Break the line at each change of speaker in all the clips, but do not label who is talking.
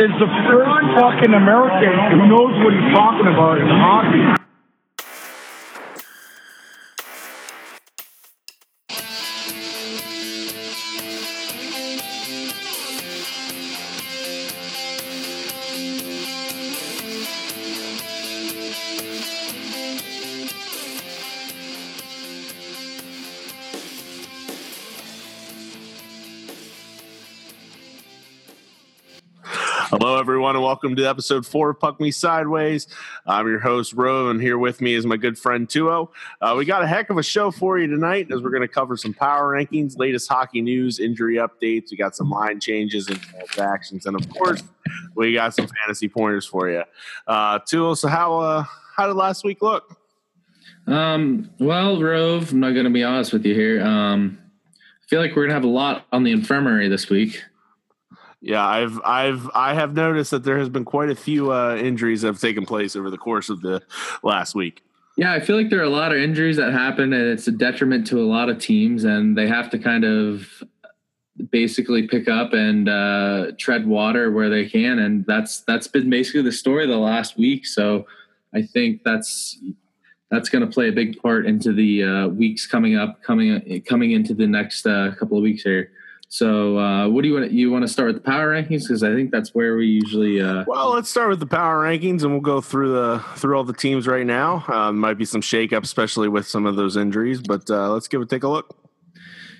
is the first fucking American who knows what he's talking about in hockey.
Welcome to episode four of Puck Me Sideways. I'm your host, Ro, and here with me is my good friend Tuo. Uh, we got a heck of a show for you tonight as we're going to cover some power rankings, latest hockey news, injury updates. We got some line changes and transactions, and of course, we got some fantasy pointers for you. Uh, Tuo, so how uh, how did last week look?
Um, well, Rove, I'm not going to be honest with you here. Um, I feel like we're going to have a lot on the infirmary this week.
Yeah, I've I've I have noticed that there has been quite a few uh, injuries that have taken place over the course of the last week.
Yeah, I feel like there are a lot of injuries that happen, and it's a detriment to a lot of teams, and they have to kind of basically pick up and uh, tread water where they can, and that's that's been basically the story the last week. So I think that's that's going to play a big part into the uh, weeks coming up, coming coming into the next uh, couple of weeks here. So, uh, what do you want? You want to start with the power rankings because I think that's where we usually. Uh,
well, let's start with the power rankings, and we'll go through the through all the teams right now. Uh, might be some shakeup, especially with some of those injuries, but uh, let's give it take a look.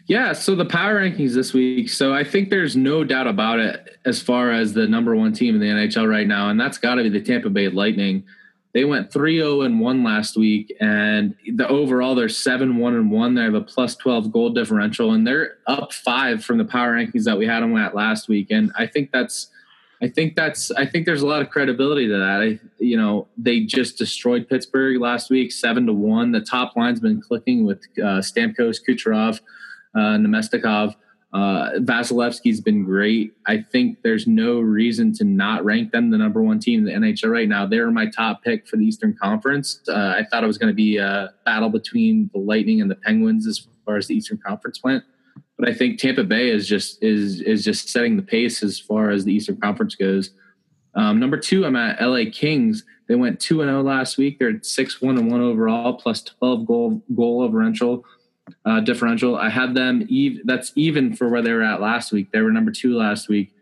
Yeah, so the power rankings this week. So I think there's no doubt about it as far as the number one team in the NHL right now, and that's got to be the Tampa Bay Lightning. They went 3-0 and 1 last week and the overall they're 7-1 and 1. They have a plus 12 goal differential and they're up 5 from the power rankings that we had them at last week and I think that's I think that's I think there's a lot of credibility to that. I you know, they just destroyed Pittsburgh last week 7 to 1. The top line's been clicking with uh, Stamkos, Kucherov, uh, Namestnikov. Uh, Vasilevskiy's been great. I think there's no reason to not rank them the number one team in the NHL right now. They're my top pick for the Eastern Conference. Uh, I thought it was going to be a battle between the Lightning and the Penguins as far as the Eastern Conference went, but I think Tampa Bay is just is is just setting the pace as far as the Eastern Conference goes. Um, number two, I'm at LA Kings. They went two and zero last week. They're six one and one overall, plus twelve goal goal differential uh, differential. I have them. That's even for where they were at last week. They were number two last week.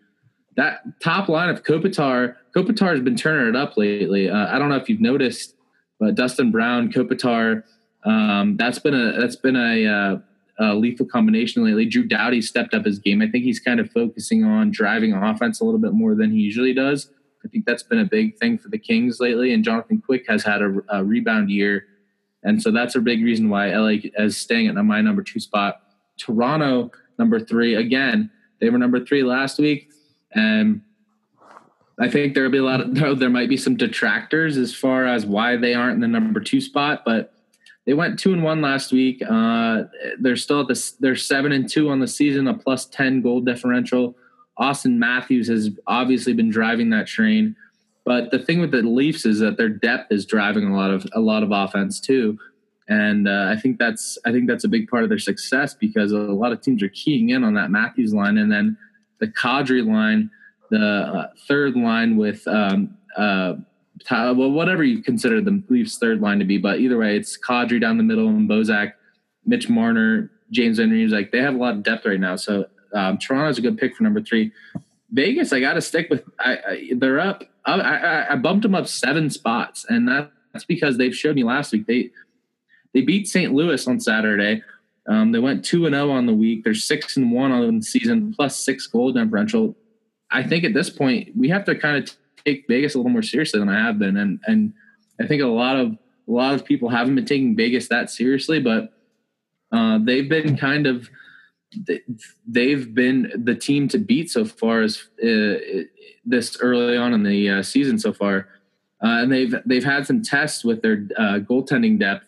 That top line of Kopitar, Kopitar has been turning it up lately. Uh, I don't know if you've noticed, but Dustin Brown, Kopitar, um, that's been a that's been a, uh, a lethal combination lately. Drew Doughty stepped up his game. I think he's kind of focusing on driving offense a little bit more than he usually does. I think that's been a big thing for the Kings lately. And Jonathan Quick has had a, a rebound year and so that's a big reason why LA is staying at my number two spot. Toronto, number three. Again, they were number three last week. And I think there'll be a lot of, there might be some detractors as far as why they aren't in the number two spot, but they went two and one last week. Uh, they're still at this, they're seven and two on the season, a plus 10 goal differential. Auston Matthews has obviously been driving that train. But the thing with the Leafs is that their depth is driving a lot of a lot of offense too, and uh, I think that's I think that's a big part of their success because a lot of teams are keying in on that Matthews line, and then the Kadri line, the uh, third line with um, uh, well whatever you consider the Leafs third line to be, but either way, it's Kadri down the middle and Bozak, Mitch Marner, James Henry. Like they have a lot of depth right now, so um, Toronto's a good pick for number three. Vegas, I got to stick with. I, I, they're up. I, I, I, bumped them up seven spots, and that's because they've showed me last week they they beat St. Louis on Saturday. Um, they went two and zero oh on the week. They're six and one on the season, plus six goal differential. I think at this point we have to kind of take Vegas a little more seriously than I have been, and and I think a lot of a lot of people haven't been taking Vegas that seriously, but uh, they've been kind of they've been the team to beat so far as uh, this early on in the uh, season so far, uh, and they've they've had some tests with their uh, goaltending depth.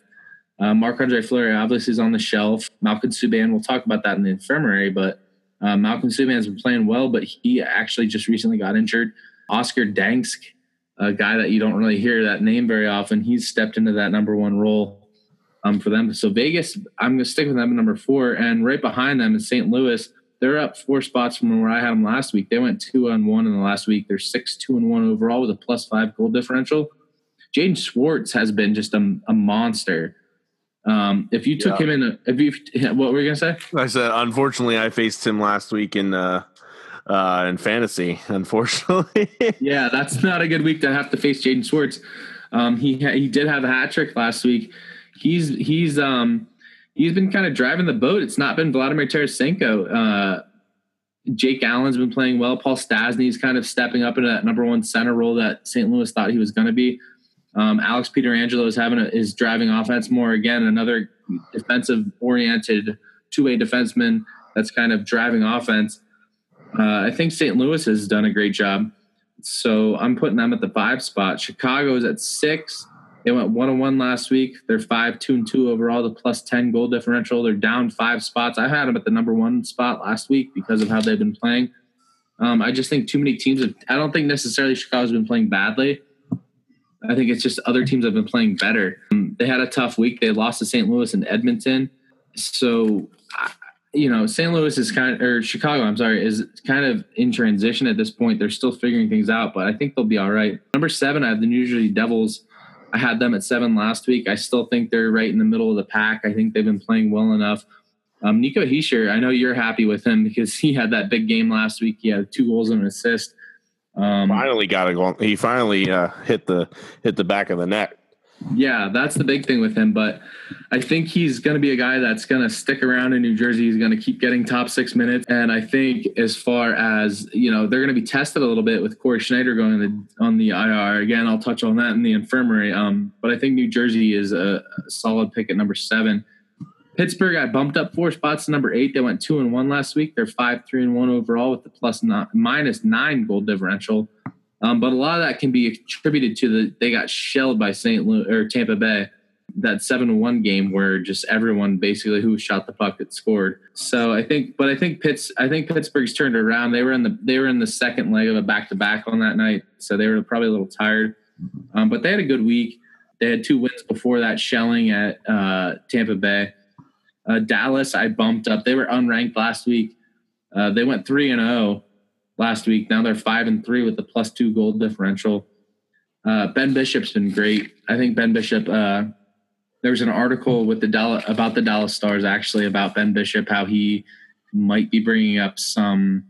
Uh, Andre Fleury obviously is on the shelf. Malcolm Subban, we'll talk about that in the infirmary, but uh, Malcolm Subban has been playing well, but he actually just recently got injured. Oscar Dansk, a guy that you don't really hear that name very often, he's stepped into that number one role um, for them. So Vegas, I'm going to stick with them at number four, and right behind them is St. Louis. they're up four spots from where I had them last week. They went two on one in the last week. They're six two and one overall with a plus five goal differential. Jaden Schwartz has been just a, a monster. Um, if you took
Yeah.
him in, a, if you what were you gonna say?
I said, unfortunately, I faced him last week in uh, uh, in fantasy. Unfortunately,
Yeah, that's not a good week to have to face Jaden Schwartz. Um, he ha- he did have a hat trick last week. He's he's um he's been kind of driving the boat. It's not been Vladimir Tarasenko. Uh, Jake Allen's been playing well. Paul Stastny's kind of stepping up into that number one center role that St. Louis thought he was going to be. Um, Alex Pietrangelo is having a, is driving offense more again. Another defensive oriented two way defenseman that's kind of driving offense. Uh, I think St. Louis has done a great job. So I'm putting them at the five spot. Chicago is at six. They went one and one last week. They're five, two and two overall. The plus ten goal differential. They're down five spots. I had them at the number one spot last week because of how they've been playing. Um, I just think too many teams. Have, I don't think necessarily Chicago's been playing badly. I think it's just other teams have been playing better. Um, they had a tough week. They lost to St. Louis and Edmonton. So, you know, St. Louis is kind of, or Chicago, I'm sorry, is kind of in transition at this point. They're still figuring things out, but I think they'll be all right. Number seven, I have the New Jersey Devils. I had them at seven last week. I still think they're right in the middle of the pack. I think they've been playing well enough. Um, Nico Hischier, I know you're happy with him because he had that big game last week. He had two goals and an assist. Um,
finally got a goal. He finally uh, hit the hit the back of the net.
Yeah, that's the big thing with him. But I think he's going to be a guy that's going to stick around in New Jersey. He's going to keep getting top six minutes. And I think as far as you know, they're going to be tested a little bit with Cory Schneider going on the, on the IR. Again, I'll touch on that in the infirmary. Um, but I think New Jersey is a, a solid pick at number seven. Pittsburgh got bumped up four spots to number eight. They went two and one last week. They're five, three, and one overall with the plus nine, minus nine goal differential. Um, but a lot of that can be attributed to the they got shelled by St. Louis or Tampa Bay that seven one game where just everyone basically who shot the puck had scored. So I think, but I think Pitts, I think Pittsburgh's turned around. They were in the they were in the second leg of a back to back on that night, so they were probably a little tired. Um, but they had a good week. They had two wins before that, shelling at uh, Tampa Bay. Uh, Dallas, I bumped up. They were unranked last week. Uh, they went three and zero last week. Now they're five and three with the plus two goal differential. Uh, ben Bishop's been great. I think Ben Bishop. Uh, there was an article with the Dallas about the Dallas Stars actually about Ben Bishop, how he might be bringing up some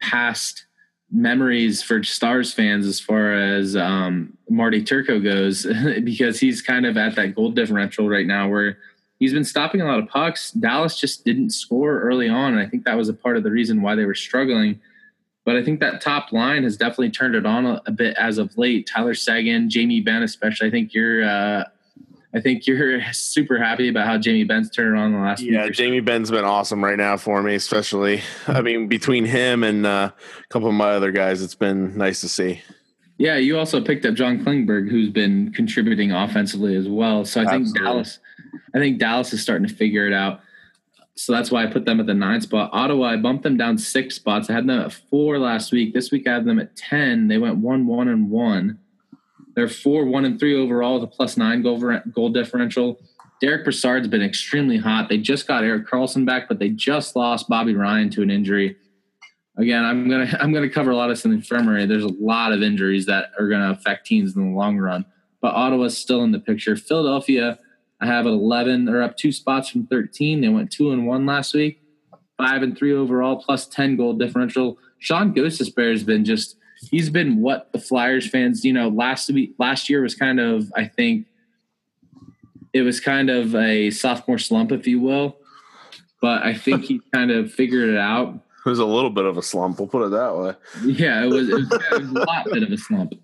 past memories for Stars fans as far as um, Marty Turco goes, because he's kind of at that goal differential right now where he's been stopping a lot of pucks. Dallas just didn't score early on, and I think that was a part of the reason why they were struggling. But I think that top line has definitely turned it on a, a bit as of late. Tyler Seguin, Jamie Benn, especially. I think you're, uh, I think you're super happy about how Jamie Benn's turned it on the last.
Yeah,
or so.
Jamie Benn's been awesome right now for me, especially. I mean, between him and uh, a couple of my other guys, it's been nice to see.
Yeah, you also picked up John Klingberg, who's been contributing offensively as well. So I think Dallas, I think Dallas is starting to figure it out. So that's why I put them at the nine spot. Ottawa, I bumped them down six spots. I had them at four last week. This week I have them at ten. They went one, one, and one. They're four, one, and three overall with a plus nine goal, goal differential. Derek Brassard's been extremely hot. They just got Erik Karlsson back, but they just lost Bobby Ryan to an injury. Again, I'm gonna I'm gonna cover a lot of the infirmary. There's a lot of injuries that are gonna affect teams in the long run. But Ottawa's still in the picture. Philadelphia, I have at 11. They're up two spots from 13. They went two and one last week, five and three overall, plus 10 goal differential. Sean Gostisbehere has been just he's been what the Flyers fans, you know, last week last year was kind of I think it was kind of a sophomore slump, if you will. But I think he kind of figured it out.
It was a little bit of a slump. We'll put it that way.
Yeah, it was, it was, it was a lot bit of a slump.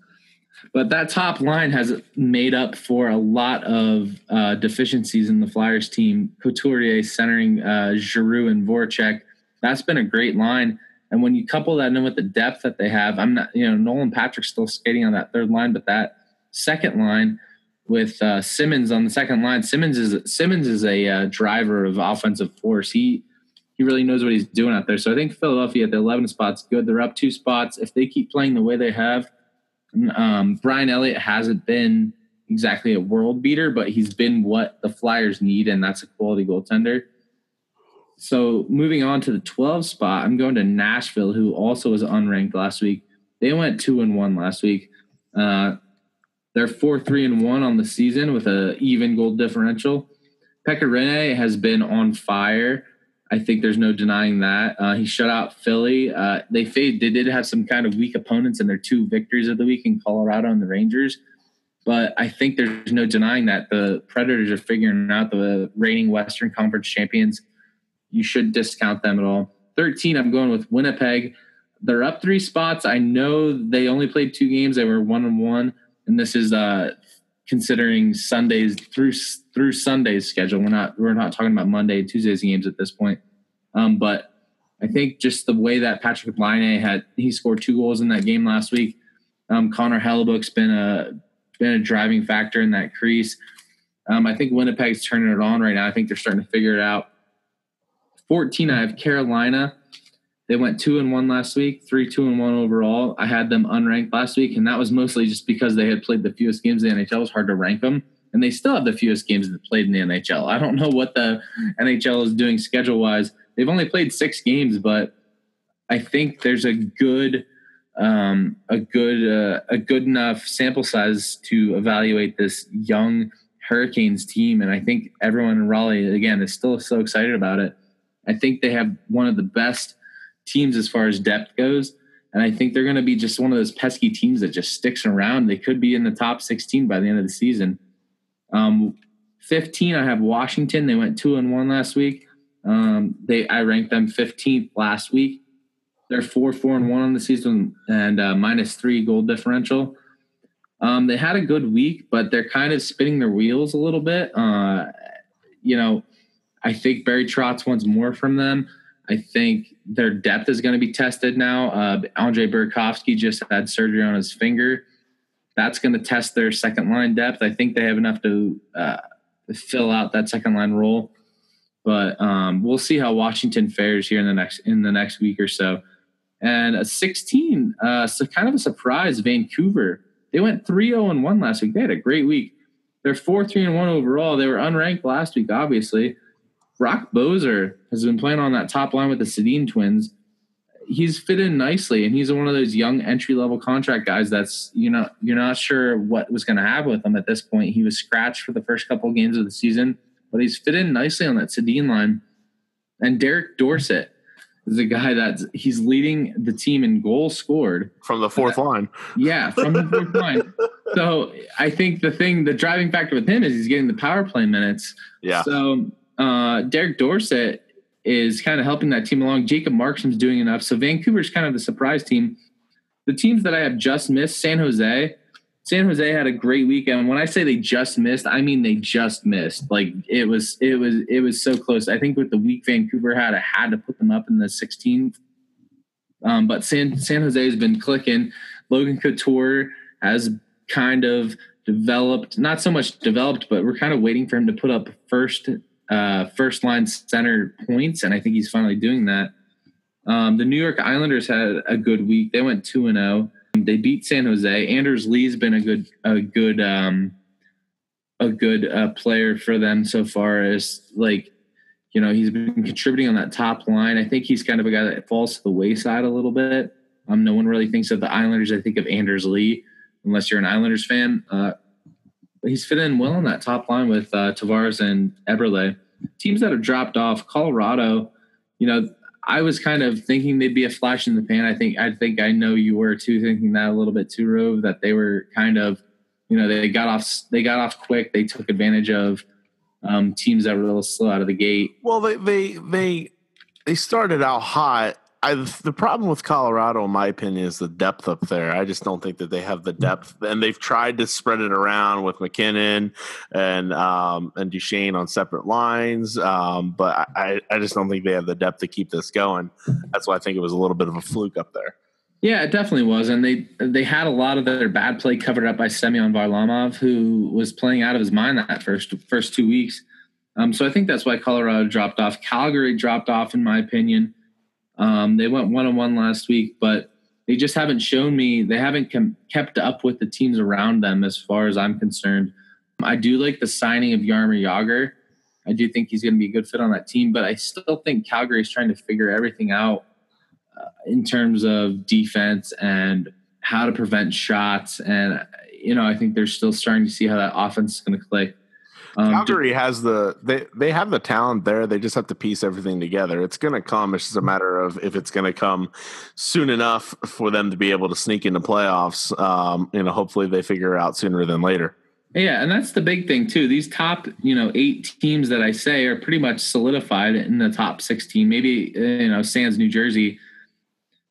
But that top line has made up for a lot of uh, deficiencies in the Flyers team. Couturier centering uh, Giroux and Voracek. That's been a great line. And when you couple that in with the depth that they have, I'm not, you know, Nolan Patrick's still skating on that third line, but that second line with uh, Simmonds on the second line, Simmonds is Simmonds is a uh, driver of offensive force. He he really knows what he's doing out there. So I think Philadelphia at the 11 spots good. They're up two spots. If they keep playing the way they have, um, Brian Elliott hasn't been exactly a world beater, but he's been what the Flyers need, and that's a quality goaltender. So moving on to the 12 spot, I'm going to Nashville, who also was unranked last week. They went two and one last week. Uh, they're four, three, and one on the season with a even goal differential. Pekka Rinne has been on fire. I think there's no denying that. Uh, he shut out Philly. Uh, they they did have some kind of weak opponents in their two victories of the week in Colorado and the Rangers. But I think there's no denying that the Predators are figuring out the reigning Western Conference champions. You should discount them at all. 13, I'm going with Winnipeg. They're up three spots. I know they only played two games. They were one and one, and this is uh, considering Sundays through through Sunday's schedule. We're not we're not talking about Monday and Tuesday's games at this point. Um, but I think just the way that Patrick Laine had he scored two goals in that game last week. Um, Connor Hellebuyck's been a been a driving factor in that crease. Um, I think Winnipeg's turning it on right now. I think they're starting to figure it out. 14, I have Carolina. They went two and one last week, three, two and one overall. I had them unranked last week, and that was mostly just because they had played the fewest games in the NHL. It was hard to rank them, and they still have the fewest games that played in the NHL. I don't know what the NHL is doing schedule wise. They've only played six games, but I think there's a good um, a good uh, a good enough sample size to evaluate this young Hurricanes team, and I think everyone in Raleigh again is still so excited about it. I think they have one of the best teams as far as depth goes, and I think they're going to be just one of those pesky teams that just sticks around. They could be in the top 16 by the end of the season. Um, 15, I have Washington. They went two and one last week. Um, they I ranked them 15th last week. They're four, four, and one on the season, and uh, minus three goal differential. Um, they had a good week, but they're kind of spinning their wheels a little bit. Uh, you know, I think Barry Trotz wants more from them. I think their depth is going to be tested now. Uh, Andre Burakovsky just had surgery on his finger. That's going to test their second line depth. I think they have enough to uh, fill out that second line role, but um, we'll see how Washington fares here in the next in the next week or so and a 16. Uh, so kind of a surprise. Vancouver. They went 3-0 and 1 last week. They had a great week. They're 4-3 and 1 overall. They were unranked last week, obviously. Brock Boeser has been playing on that top line with the Sedin twins. He's fit in nicely, and he's one of those young entry level contract guys that's you know you're not sure what was going to happen with him at this point. He was scratched for the first couple of games of the season, but he's fit in nicely on that Sedin line. And Derek Dorsett, is a guy that he's leading the team in goals scored
from the fourth uh, line.
Yeah, from the fourth line. So I think the thing, the driving factor with him is he's getting the power play minutes.
Yeah.
So uh, Derek Dorsett is kind of helping that team along. Jacob Markstrom's doing enough. So Vancouver's kind of the surprise team. The teams that I have just missed, San Jose. San Jose had a great weekend. When I say they just missed, I mean they just missed. Like it was, it was, it was so close. I think with the week Vancouver had, I had to put them up in the 16th. Um, but San San Jose has been clicking. Logan Couture has kind of developed, not so much developed, but we're kind of waiting for him to put up first uh, first line center points, and I think he's finally doing that. Um, the New York Islanders had a good week. They went two and zero. Oh. They beat San Jose. Anders Lee's been a good a good um, a good uh, player for them so far as like you know he's been contributing on that top line. I think he's kind of a guy that falls to the wayside a little bit. Um, no one really thinks of the Islanders. I think of Anders Lee, unless you're an Islanders fan. Uh, he's fit in well on that top line with uh, Tavares and Eberle. Teams that have dropped off, Colorado. You know, I was kind of thinking they'd be a flash in the pan. I think I think I know you were too thinking that a little bit too, Rove, that they were kind of, you know, they got off they got off quick. They took advantage of um, teams that were a little slow out of the gate.
Well, they they they they started out hot I, the problem with Colorado, in my opinion, is the depth up there. I just don't think that they have the depth, and they've tried to spread it around with MacKinnon and um, and Duchene on separate lines, um, but I, I just don't think they have the depth to keep this going. That's why I think it was a little bit of a fluke up there.
Yeah, it definitely was, and they they had a lot of their bad play covered up by Semyon Varlamov, who was playing out of his mind that first first two weeks. Um, so I think that's why Colorado dropped off. Calgary dropped off, in my opinion. Um, they went one on one last week, but they just haven't shown me. They haven't com- kept up with the teams around them, as far as I'm concerned. I do like the signing of Jaromir Jagr. I do think he's going to be a good fit on that team, but I still think Calgary is trying to figure everything out uh, in terms of defense and how to prevent shots. And, you know, I think they're still starting to see how that offense is going to click.
Um, Calgary has the they they have the talent there. They just have to piece everything together. It's going to come. It's just a matter of if it's going to come soon enough for them to be able to sneak into playoffs. Um, you know, hopefully they figure it out sooner than later.
Yeah, and that's the big thing too. These top, you know, eight teams that I say are pretty much solidified in the top sixteen. Maybe you know, Sands New Jersey.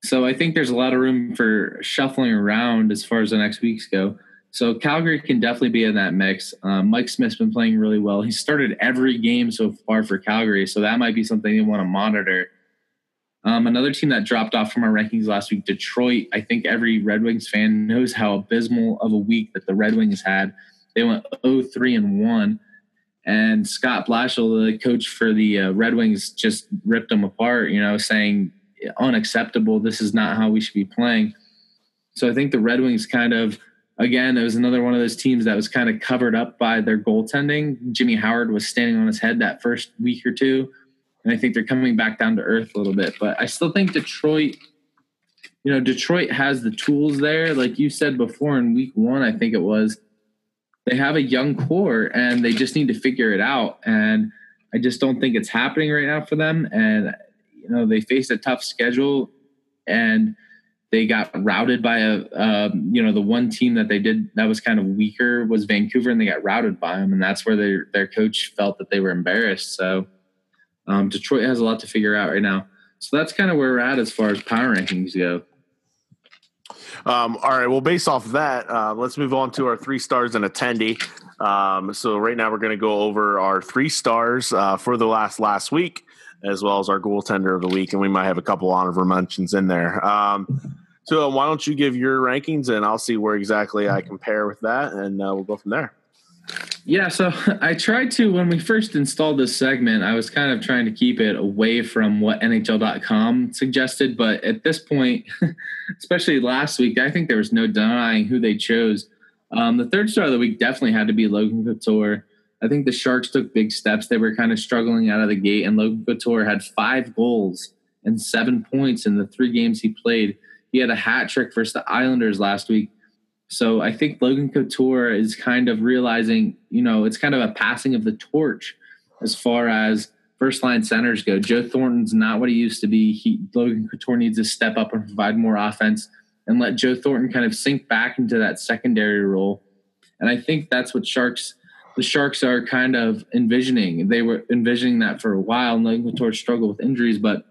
So I think there's a lot of room for shuffling around as far as the next weeks go. So Calgary can definitely be in that mix. Um, Mike Smith's been playing really well. He started every game so far for Calgary, so that might be something you want to monitor. Um, another team that dropped off from our rankings last week, Detroit. I think every Red Wings fan knows how abysmal of a week that the Red Wings had. They went 0-3 and 1. And Scott Blashill, the coach for the uh, Red Wings, just ripped them apart, you know, saying unacceptable. This is not how we should be playing. So I think the Red Wings kind of – again, it was another one of those teams that was kind of covered up by their goaltending. Jimmy Howard was standing on his head that first week or two. And I think they're coming back down to earth a little bit. But I still think Detroit, you know, Detroit has the tools there. Like you said before in week one, I think it was, they have a young core and they just need to figure it out. And I just don't think it's happening right now for them. And, you know, they face a tough schedule. And, they got routed by a um, you know the one team that they did that was kind of weaker was Vancouver and they got routed by them and that's where their their coach felt that they were embarrassed so um, Detroit has a lot to figure out right now so that's kind of where we're at as far as power rankings go.
Um, all right. Well, based off of that, uh, let's move on to our three stars and attendee. Um, so right now we're going to go over our three stars uh, for the last last week, as well as our goaltender of the week, and we might have a couple honorable mentions in there. Um, so uh, why don't you give your rankings and I'll see where exactly I compare with that, and uh, we'll go from there.
Yeah, so I tried to when we first installed this segment, I was kind of trying to keep it away from what NHL.com suggested, but at this point, especially last week, I think there was no denying who they chose. Um, the third star of the week definitely had to be Logan Couture. I think the Sharks took big steps. They were kind of struggling out of the gate, and Logan Couture had five goals and seven points in the three games he played. He had a hat trick versus the Islanders last week. So I think Logan Couture is kind of realizing, you know, it's kind of a passing of the torch as far as first line centers go. Joe Thornton's not what he used to be. He Logan Couture needs to step up and provide more offense and let Joe Thornton kind of sink back into that secondary role. And I think that's what Sharks the Sharks are kind of envisioning. They were envisioning that for a while. And Logan Couture struggled with injuries, but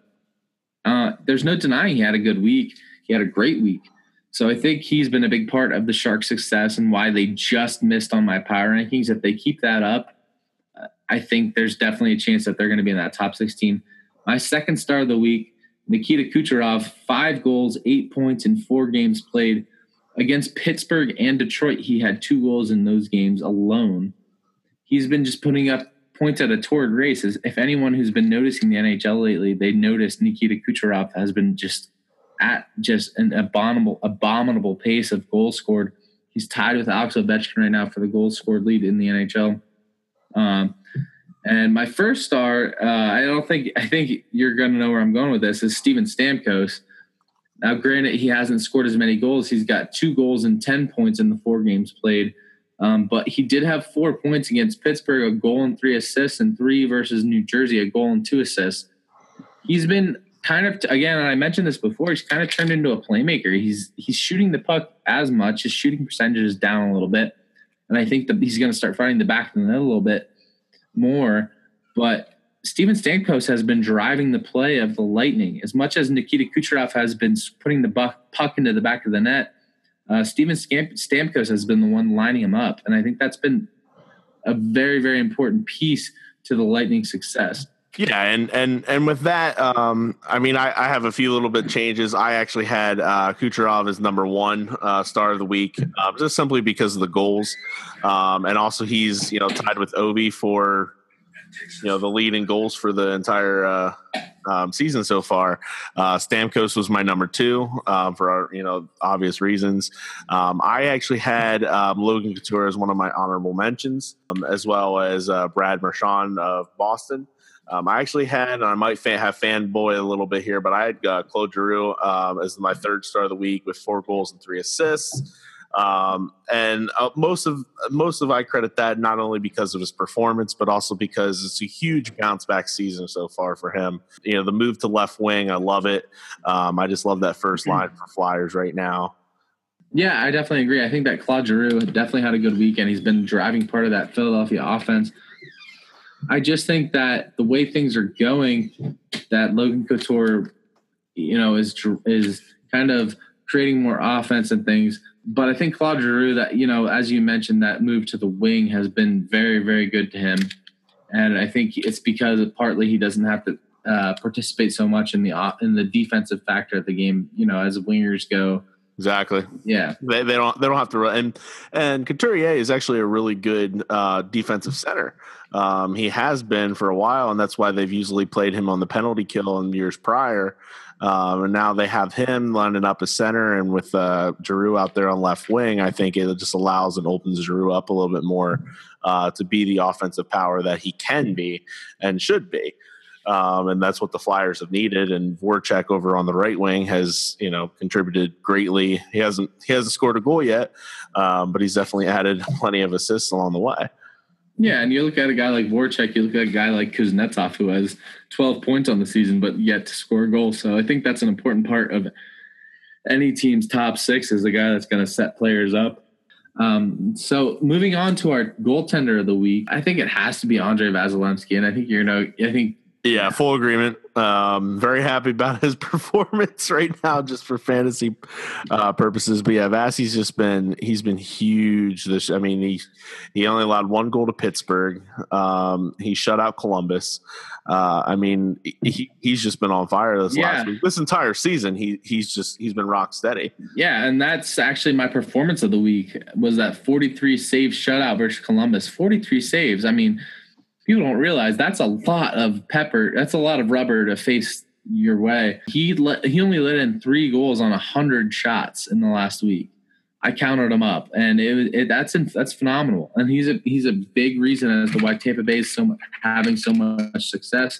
uh, there's no denying he had a good week. He had a great week. So I think he's been a big part of the Sharks' success and why they just missed on my power rankings. If they keep that up, I think there's definitely a chance that they're going to be in that top 16. My second star of the week, Nikita Kucherov, five goals, eight points in four games played. Against Pittsburgh and Detroit, he had two goals in those games alone. He's been just putting up points at a torrid race. If anyone who's been noticing the NHL lately, they noticed Nikita Kucherov has been just at just an abominable, abominable pace of goals scored. He's tied with Alex Ovechkin right now for the goals scored lead in the NHL. Um, and my first star, uh, I don't think I think you're going to know where I'm going with this is Steven Stamkos. Now, granted, he hasn't scored as many goals. He's got two goals and ten points in the four games played. Um, but he did have four points against Pittsburgh, a goal and three assists, and three versus New Jersey, a goal and two assists. He's been kind of again, I mentioned this before. He's kind of turned into a playmaker. He's he's shooting the puck as much. His shooting percentage is down a little bit, and I think that he's going to start finding the back of the net a little bit more. But Steven Stamkos has been driving the play of the Lightning as much as Nikita Kucherov has been putting the puck into the back of the net. Uh, Steven Stamkos has been the one lining him up, and I think that's been a very very important piece to the Lightning success.
Yeah, and and and with that, um, I mean, I, I have a few little bit changes. I actually had uh, Kucherov as number one uh, star of the week, uh, just simply because of the goals, um, and also he's you know tied with Ovi for you know the lead in goals for the entire uh, um, season so far. Uh, Stamkos was my number two um, for our, you know obvious reasons. Um, I actually had um, Logan Couture as one of my honorable mentions, um, as well as uh, Brad Marchand of Boston. Um, I actually had, and I might fan, have fanboy a little bit here, but I had uh, Claude Giroux um, as my third star of the week with four goals and three assists. Um, and uh, most of most of I credit that not only because of his performance, but also because it's a huge bounce back season so far for him. You know, the move to left wing, I love it. Um, I just love that first line for Flyers right now.
Yeah, I definitely agree. I think that Claude Giroux definitely had a good weekend. He's been driving part of that Philadelphia offense. I just think that the way things are going, that Logan Couture, you know, is is kind of creating more offense and things. But I think Claude Giroux, that you know, as you mentioned, that move to the wing has been very, very good to him, and I think it's because partly he doesn't have to uh, participate so much in the in the defensive factor of the game. You know, as wingers go,
Exactly.
Yeah.
They, they don't they don't have to run and and Couturier is actually a really good uh, defensive center. Um, he has been for a while, and that's why they've usually played him on the penalty kill in years prior. Um, and now they have him lining up as center, and with uh, Giroux out there on left wing, I think it just allows and opens Giroux up a little bit more uh, to be the offensive power that he can be and should be. Um, and that's what the Flyers have needed. And Voracek over on the right wing has, you know, contributed greatly. He hasn't he hasn't scored a goal yet, um, but he's definitely added plenty of assists along the way.
Yeah, and you look at a guy like Voracek, you look at a guy like Kuznetsov who has 12 points on the season, but yet to score a goal. So I think that's an important part of any team's top six is the guy that's going to set players up. Um, so moving on to our goaltender of the week, I think it has to be Andrei Vasilevskiy, and I think you're know, I think
yeah, full agreement. Um, very happy about his performance right now, just for fantasy uh, purposes. But yeah, Vasi's just been he's been huge. This, I mean, he he only allowed one goal to Pittsburgh. Um, he shut out Columbus. Uh, I mean, he he's just been on fire this
Yeah.
last week. This entire season, he he's just he's been rock steady.
Yeah, and that's actually my performance of the week was that 43 save shutout versus Columbus. 43 saves. I mean, people don't realize that's a lot of pepper. That's a lot of rubber to face your way. He let he only let in three goals on hundred shots in the last week. I counted him up, and it, it that's that's phenomenal. And he's a he's a big reason as to why Tampa Bay is so much, having so much success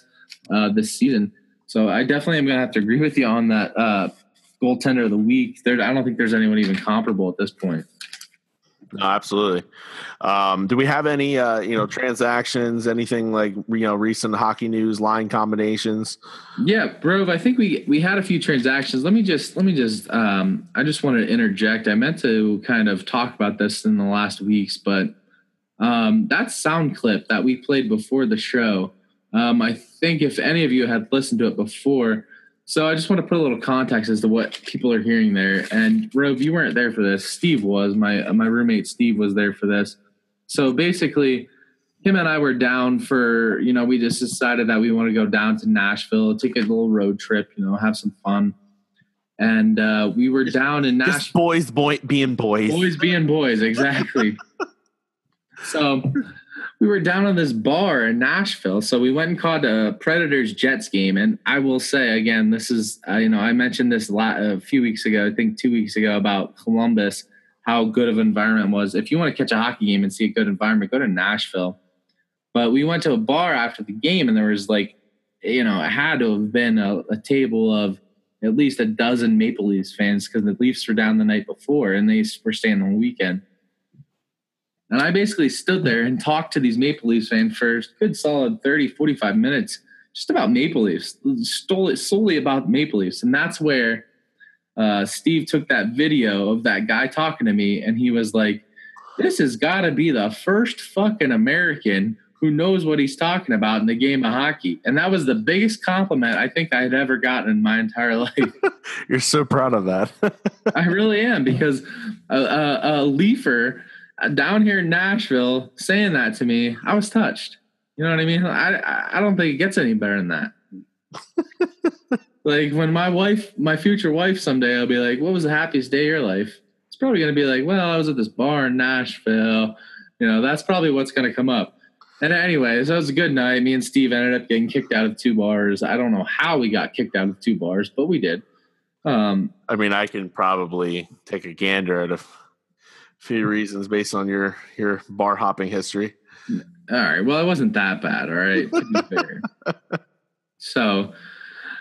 uh, this season. So I definitely am going to have to agree with you on that uh, goaltender of the week. There, I don't think there's anyone even comparable at this point.
No, absolutely. Um, do we have any uh, you know transactions? Anything like you know recent hockey news line combinations?
Yeah, Brove, I think we we had a few transactions. Let me just let me just um I just wanted to interject. I meant to kind of talk about this in the last weeks, but um that sound clip that we played before the show, um I think if any of you had listened to it before, so I just want to put a little context as to what people are hearing there. And Rove, you weren't there for this. Steve was. My my roommate Steve was there for this. So basically, him and I were down for, you know, we just decided that we want to go down to Nashville, take a little road trip, you know, have some fun. And uh, we were down in
Just
Nashville.
boys, boy, being boys.
Boys being boys, exactly. so we were down on this bar in Nashville. So we went and caught a Predators Jets game. And I will say again, this is, uh, you know, I mentioned this a few weeks ago, I think two weeks ago about Columbus, how good of an environment was. If you want to catch a hockey game and see a good environment, go to Nashville. But we went to a bar after the game and there was like, you know, it had to have been a, a table of at least a dozen Maple Leafs fans because the Leafs were down the night before and they were staying on the weekend. And I basically stood there and talked to these Maple Leafs fans for a good solid 30, 45 minutes just about Maple Leafs, stole it solely about Maple Leafs. And that's where uh, Steve took that video of that guy talking to me and he was like, this has got to be the first fucking American who knows what he's talking about in the game of hockey. And that was the biggest compliment I think I had ever gotten in my entire life.
You're so proud of that.
I really am because a, a, a leafer down here in Nashville saying that to me, I was touched. You know what I mean? I I- I don't think it gets any better than that. like when my wife, my future wife, someday I'll be like, "What was the happiest day of your life?" It's probably gonna be like, "Well, I was at this bar in Nashville." You know, that's probably what's gonna come up. And anyway, so it was a good night. Me and Steve ended up getting kicked out of two bars. I don't know how we got kicked out of two bars, but we did. Um,
I mean, I can probably take a gander at a few reasons based on your your bar hopping history.
All right. Well, it wasn't that bad. All right. so,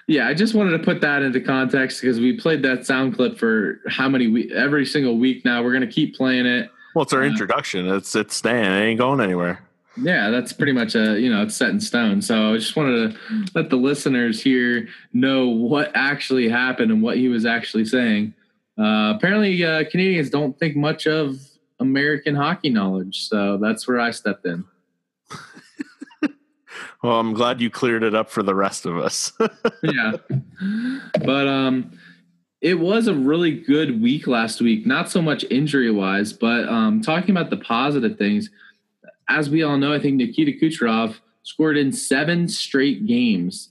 yeah, I just wanted to put that into context because we played that sound clip for how many we every single week now. We're gonna keep playing it.
Well, it's our uh, introduction. It's it's staying. It ain't going anywhere.
Yeah, that's pretty much a you know it's set in stone. So I just wanted to let the listeners here know what actually happened and what he was actually saying. Uh, apparently, uh, Canadians don't think much of American hockey knowledge, so that's where I stepped in.
well, I'm glad you cleared it up for the rest of us.
yeah, but um, it was a really good week last week. Not so much injury wise, but um, talking about the positive things as we all know, I think Nikita Kucherov scored in seven straight games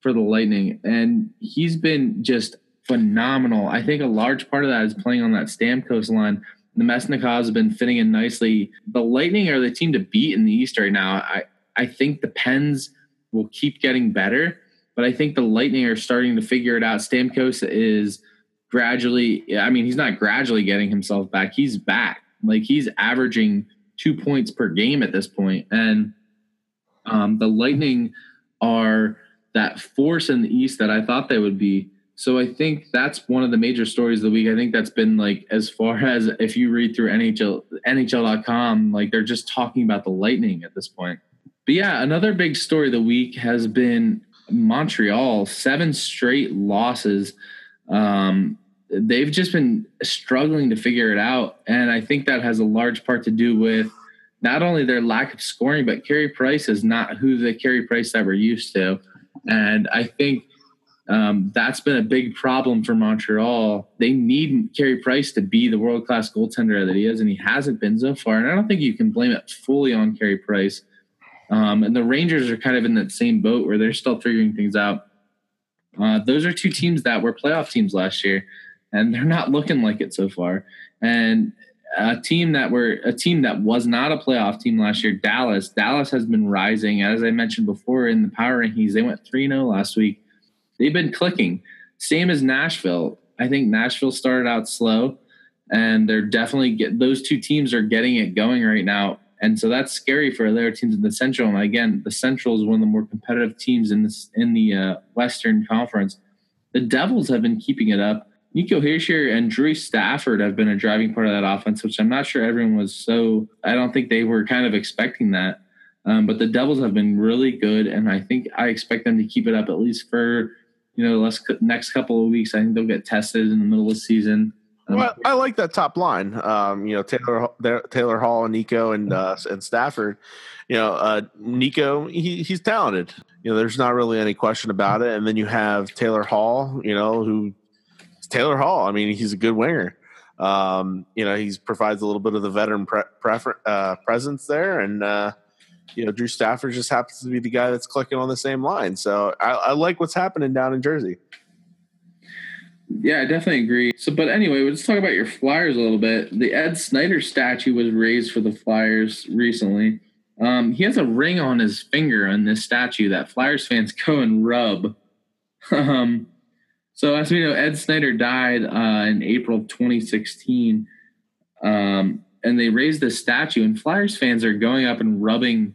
for the Lightning, and he's been just phenomenal. I think a large part of that is playing on that Stamkos line. Namestnikov has been fitting in nicely. The Lightning are the team to beat in the East right now. I, I think the Pens will keep getting better, but I think the Lightning are starting to figure it out. Stamkos is gradually, I mean, he's not gradually getting himself back. He's back. Like he's averaging – two points per game at this point. And um, the Lightning are that force in the East that I thought they would be. So I think that's one of the major stories of the week. I think that's been like as far as if you read through NHL NHL.com, like they're just talking about the Lightning at this point. But yeah, another big story of the week has been Montreal, seven straight losses. Um, they've just been struggling to figure it out. And I think that has a large part to do with not only their lack of scoring, but Carey Price is not who the Carey Price that we're used to. And I think um, that's been a big problem for Montreal. They need Carey Price to be the world class goaltender that he is, and he hasn't been so far. And I don't think you can blame it fully on Carey Price. Um, and the Rangers are kind of in that same boat where they're still figuring things out. Uh, those are two teams that were playoff teams last year and they're not looking like it so far. And a team that were a team that was not a playoff team last year, Dallas. Dallas has been rising, as I mentioned before in the power rankings. They went three 0 last week. They've been clicking. Same as Nashville. I think Nashville started out slow, and they're definitely get those two teams are getting it going right now. And so that's scary for other teams in the Central. And again, the Central is one of the more competitive teams in this in the uh, Western Conference. The Devils have been keeping it up Nico Hischier and Drew Stafford have been a driving part of that offense, which I'm not sure everyone was so. I don't think they were kind of expecting that. Um, but the Devils have been really good, and I think I expect them to keep it up at least for you know the next couple of weeks. I think they'll get tested in the middle of the season.
Um, well, I like that top line. Um, you know, Taylor Taylor Hall and Nico and uh, and Stafford. You know, uh, Nico he, he's talented. You know, there's not really any question about it. And then you have Taylor Hall. You know, who Taylor Hall. I mean, he's a good winger. Um, you know, he provides a little bit of the veteran pre- prefer- uh, presence there, and uh, you know, Drew Stafford just happens to be the guy that's clicking on the same line. So I, I like what's happening down in Jersey.
Yeah, I definitely agree. So, but anyway, let's talk about your Flyers a little bit. The Ed Snider statue was raised for the Flyers recently. Um, he has a ring on his finger on this statue that Flyers fans go and rub. um, so as we know, Ed Snider died uh, in April of 2016, um, and they raised this statue, and Flyers fans are going up and rubbing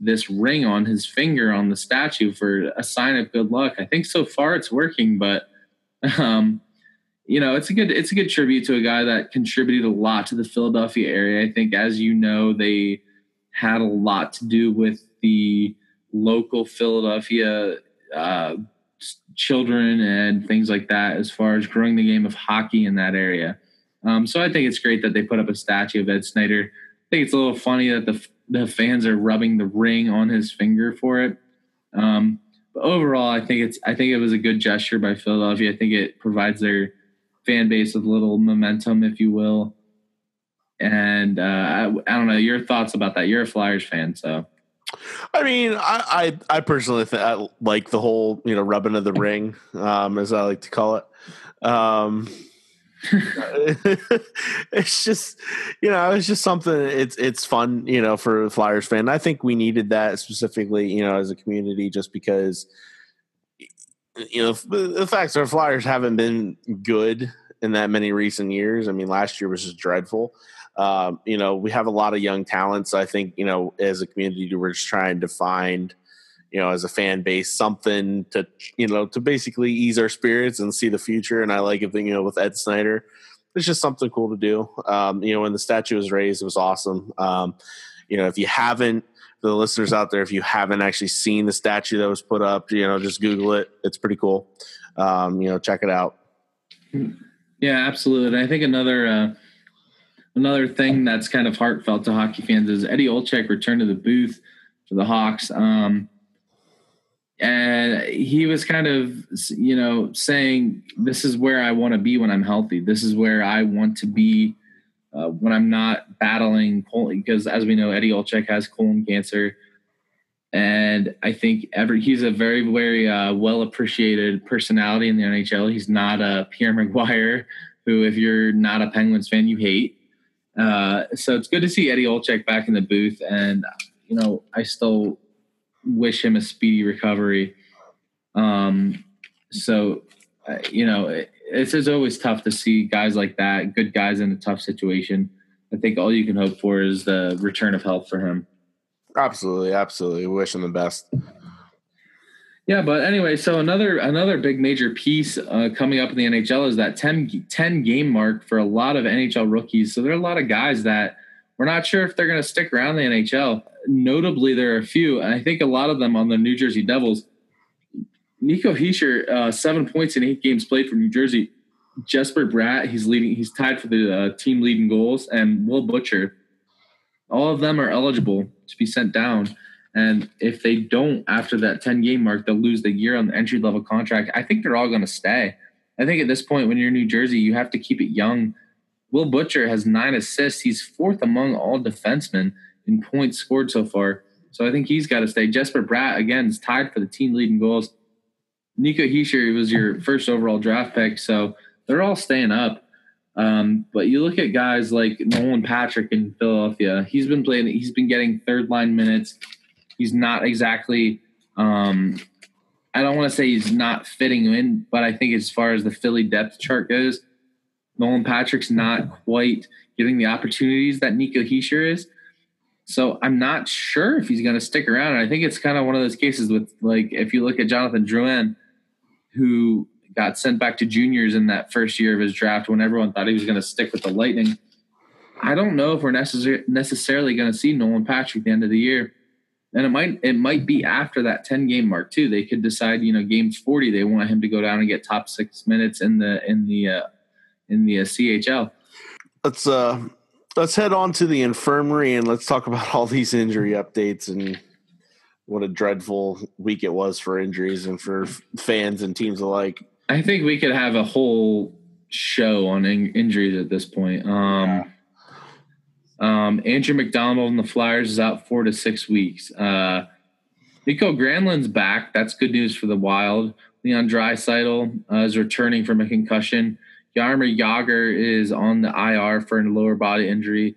this ring on his finger on the statue for a sign of good luck. I think so far it's working, but um, you know, it's a good it's a good tribute to a guy that contributed a lot to the Philadelphia area. I think, as you know, they had a lot to do with the local Philadelphia uh, children and things like that as far as growing the game of hockey in that area. Um, so I think it's great that they put up a statue of Ed Snider. I think it's a little funny that the the fans are rubbing the ring on his finger for it. Um, but overall, I think it's I think it was a good gesture by Philadelphia. I think it provides their fan base with a little momentum, if you will. And uh, I, I don't know your thoughts about that. You're a Flyers fan, so
I mean, I I, I personally th- I like the whole you know rubbing of the ring, um, as I like to call it. Um, it's just you know it's just something it's it's fun you know for a flyers fan. I think we needed that specifically you know as a community just because you know the facts are flyers haven't been good in that many recent years. I mean last year was just dreadful. Um, you know we have a lot of young talents. I think you know as a community we're just trying to find you know, as a fan base, something to you know to basically ease our spirits and see the future. And I like it, you know, with Ed Snider, it's just something cool to do. Um, you know, when the statue was raised, it was awesome. Um, you know, if you haven't, the listeners out there, if you haven't actually seen the statue that was put up, you know, just Google it. It's pretty cool. Um, you know, check it out.
Yeah, absolutely. I think another. Uh, another thing that's kind of heartfelt to hockey fans is Eddie Olczyk returned to the booth for the Hawks. Um, and he was kind of you know saying this is where i want to be when i'm healthy. This is where i want to be uh, when i'm not battling colon because as we know eddie olczyk has colon cancer. And i think every he's a very very uh, well appreciated personality in the nhl he's not a pierre mcguire who if you're not a penguins fan you hate. Uh, so it's good to see eddie olczyk back in the booth. And you know i still wish him a speedy recovery. Um, so, uh, you know, it, it's, it's always tough to see guys like that, good guys in a tough situation. I think all you can hope for is the return of health for him.
Absolutely, absolutely. Wish him the best.
Yeah, but anyway, so another another big major piece uh, coming up in the NHL is that 10, 10 game mark for a lot of NHL rookies. So there are a lot of guys that we're not sure if they're going to stick around the NHL notably, there are a few, and I think a lot of them on the New Jersey Devils. Nico Hischier, uh, seven points in eight games played for New Jersey. Jesper Bratt, he's leading. He's tied for the uh, team leading goals, and Will Butcher. All of them are eligible to be sent down. And if they don't after that 10 game mark, they'll lose the year on the entry level contract. I think they're all going to stay. I think at this point, when you're New Jersey, you have to keep it young. Will Butcher has nine assists. He's fourth among all defensemen in points scored so far. So I think he's got to stay. Jesper Bratt, again, is tied for the team leading goals. Nico Hischier was your first overall draft pick. So they're all staying up. Um, but you look at guys like Nolan Patrick in Philadelphia. He's been playing. He's been getting third line minutes. He's not exactly. Um, I don't want to say he's not fitting in, but I think as far as the Philly depth chart goes, Nolan Patrick's not quite getting the opportunities that Nico Hischier is. So I'm not sure if he's going to stick around. And I think it's kind of one of those cases with like if you look at Jonathan Drouin, who got sent back to juniors in that first year of his draft when everyone thought he was going to stick with the Lightning. I don't know if we're necessar- necessarily going to see Nolan Patrick at the end of the year. And it might it might be after that 10 game mark too. They could decide, you know, game 40 they want him to go down and get top 6 minutes in the in the uh, in the uh, CHL.
Let's uh let's head on to the infirmary and let's talk about all these injury updates and what a dreadful week it was for injuries and for fans and teams alike.
I think we could have a whole show on in- injuries at this point. Um, yeah. um, Andrew MacDonald and the Flyers is out four to six weeks. Uh, Mikael Granlund's back. That's good news for the Wild. Leon Draisaitl uh, is returning from a concussion. Jaromir Jagr is on the IR for a lower body injury.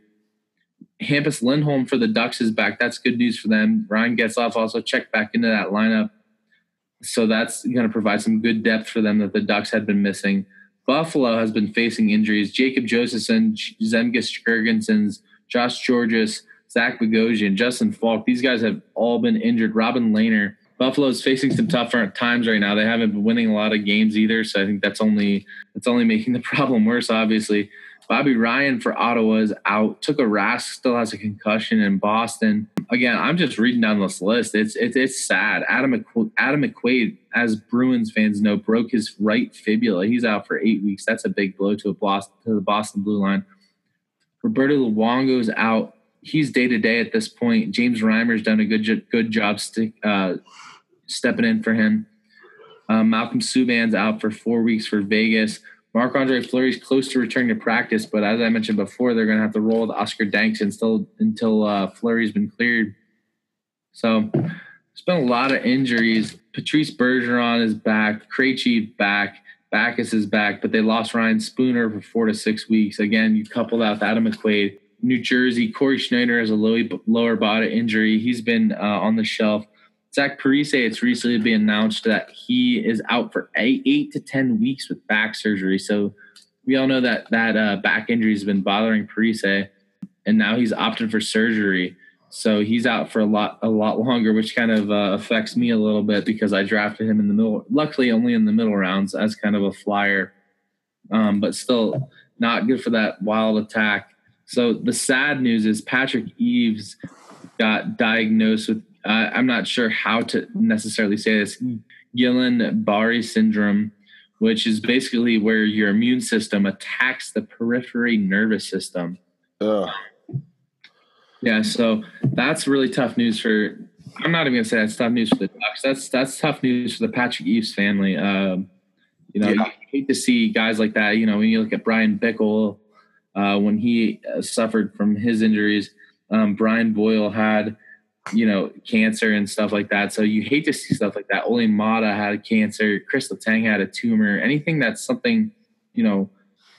Hampus Lindholm for the Ducks is back. That's good news for them. Ryan Getzlaf also checked back into that lineup. So that's going to provide some good depth for them that the Ducks had been missing. Buffalo has been facing injuries. Jacob Josefson, Zemgus Girgensons, Josh Gorges, Zach Bogosian, Justin Falk. These guys have all been injured. Robin Lehner Buffalo's facing some tougher times right now. They haven't been winning a lot of games either, so I think that's only that's only making the problem worse. Obviously, Bobby Ryan for Ottawa is out. Tuukka Rask still has a concussion in Boston. Again, I'm just reading down this list. It's it's, it's sad. Adam Adam McQuaid, as Bruins fans know, broke his right fibula. He's out for eight weeks. That's a big blow to a Boston, to the Boston Blue Line. Roberto Luongo is out. He's day to day at this point. James Reimer's done a good good job stick, uh, stepping in for him. Um, Malcolm Subban's out for four weeks for Vegas. Marc Andre Fleury's close to returning to practice, but as I mentioned before, they're going to have to roll with Oscar Dansk until until uh, Fleury's been cleared. So there's been a lot of injuries. Patrice Bergeron is back. Krejci back. Backes is back, but they lost Ryan Spooner for four to six weeks. Again, you couple that with Adam McQuaid. New Jersey, Cory Schneider has a low, lower body injury. He's been uh, on the shelf. Zach Parise, it's recently been announced that he is out for eight, eight to 10 weeks with back surgery. So we all know that that uh, back injury has been bothering Parise, and now he's opted for surgery. So he's out for a lot a lot longer, which kind of uh, affects me a little bit because I drafted him in the middle. Luckily, only in the middle rounds as kind of a flyer, um, but still not good for that wild attack. So the sad news is Patrick Eaves got diagnosed with. Uh, I'm not sure how to necessarily say this. Guillain-Barré syndrome, which is basically where your immune system attacks the periphery nervous system.
Ugh.
Yeah, so that's really tough news for. I'm not even gonna say that's tough news for the Ducks. That's that's tough news for the Patrick Eaves family. Um, you know,
Yeah.
you hate to see guys like that. You know, when you look at Bryan Bickell, uh, when he uh, suffered from his injuries, um, Brian Boyle had, you know, cancer and stuff like that. So you hate to see stuff like that. Ole Mata had cancer. Chris Letang had a tumor. Anything that's something, you know,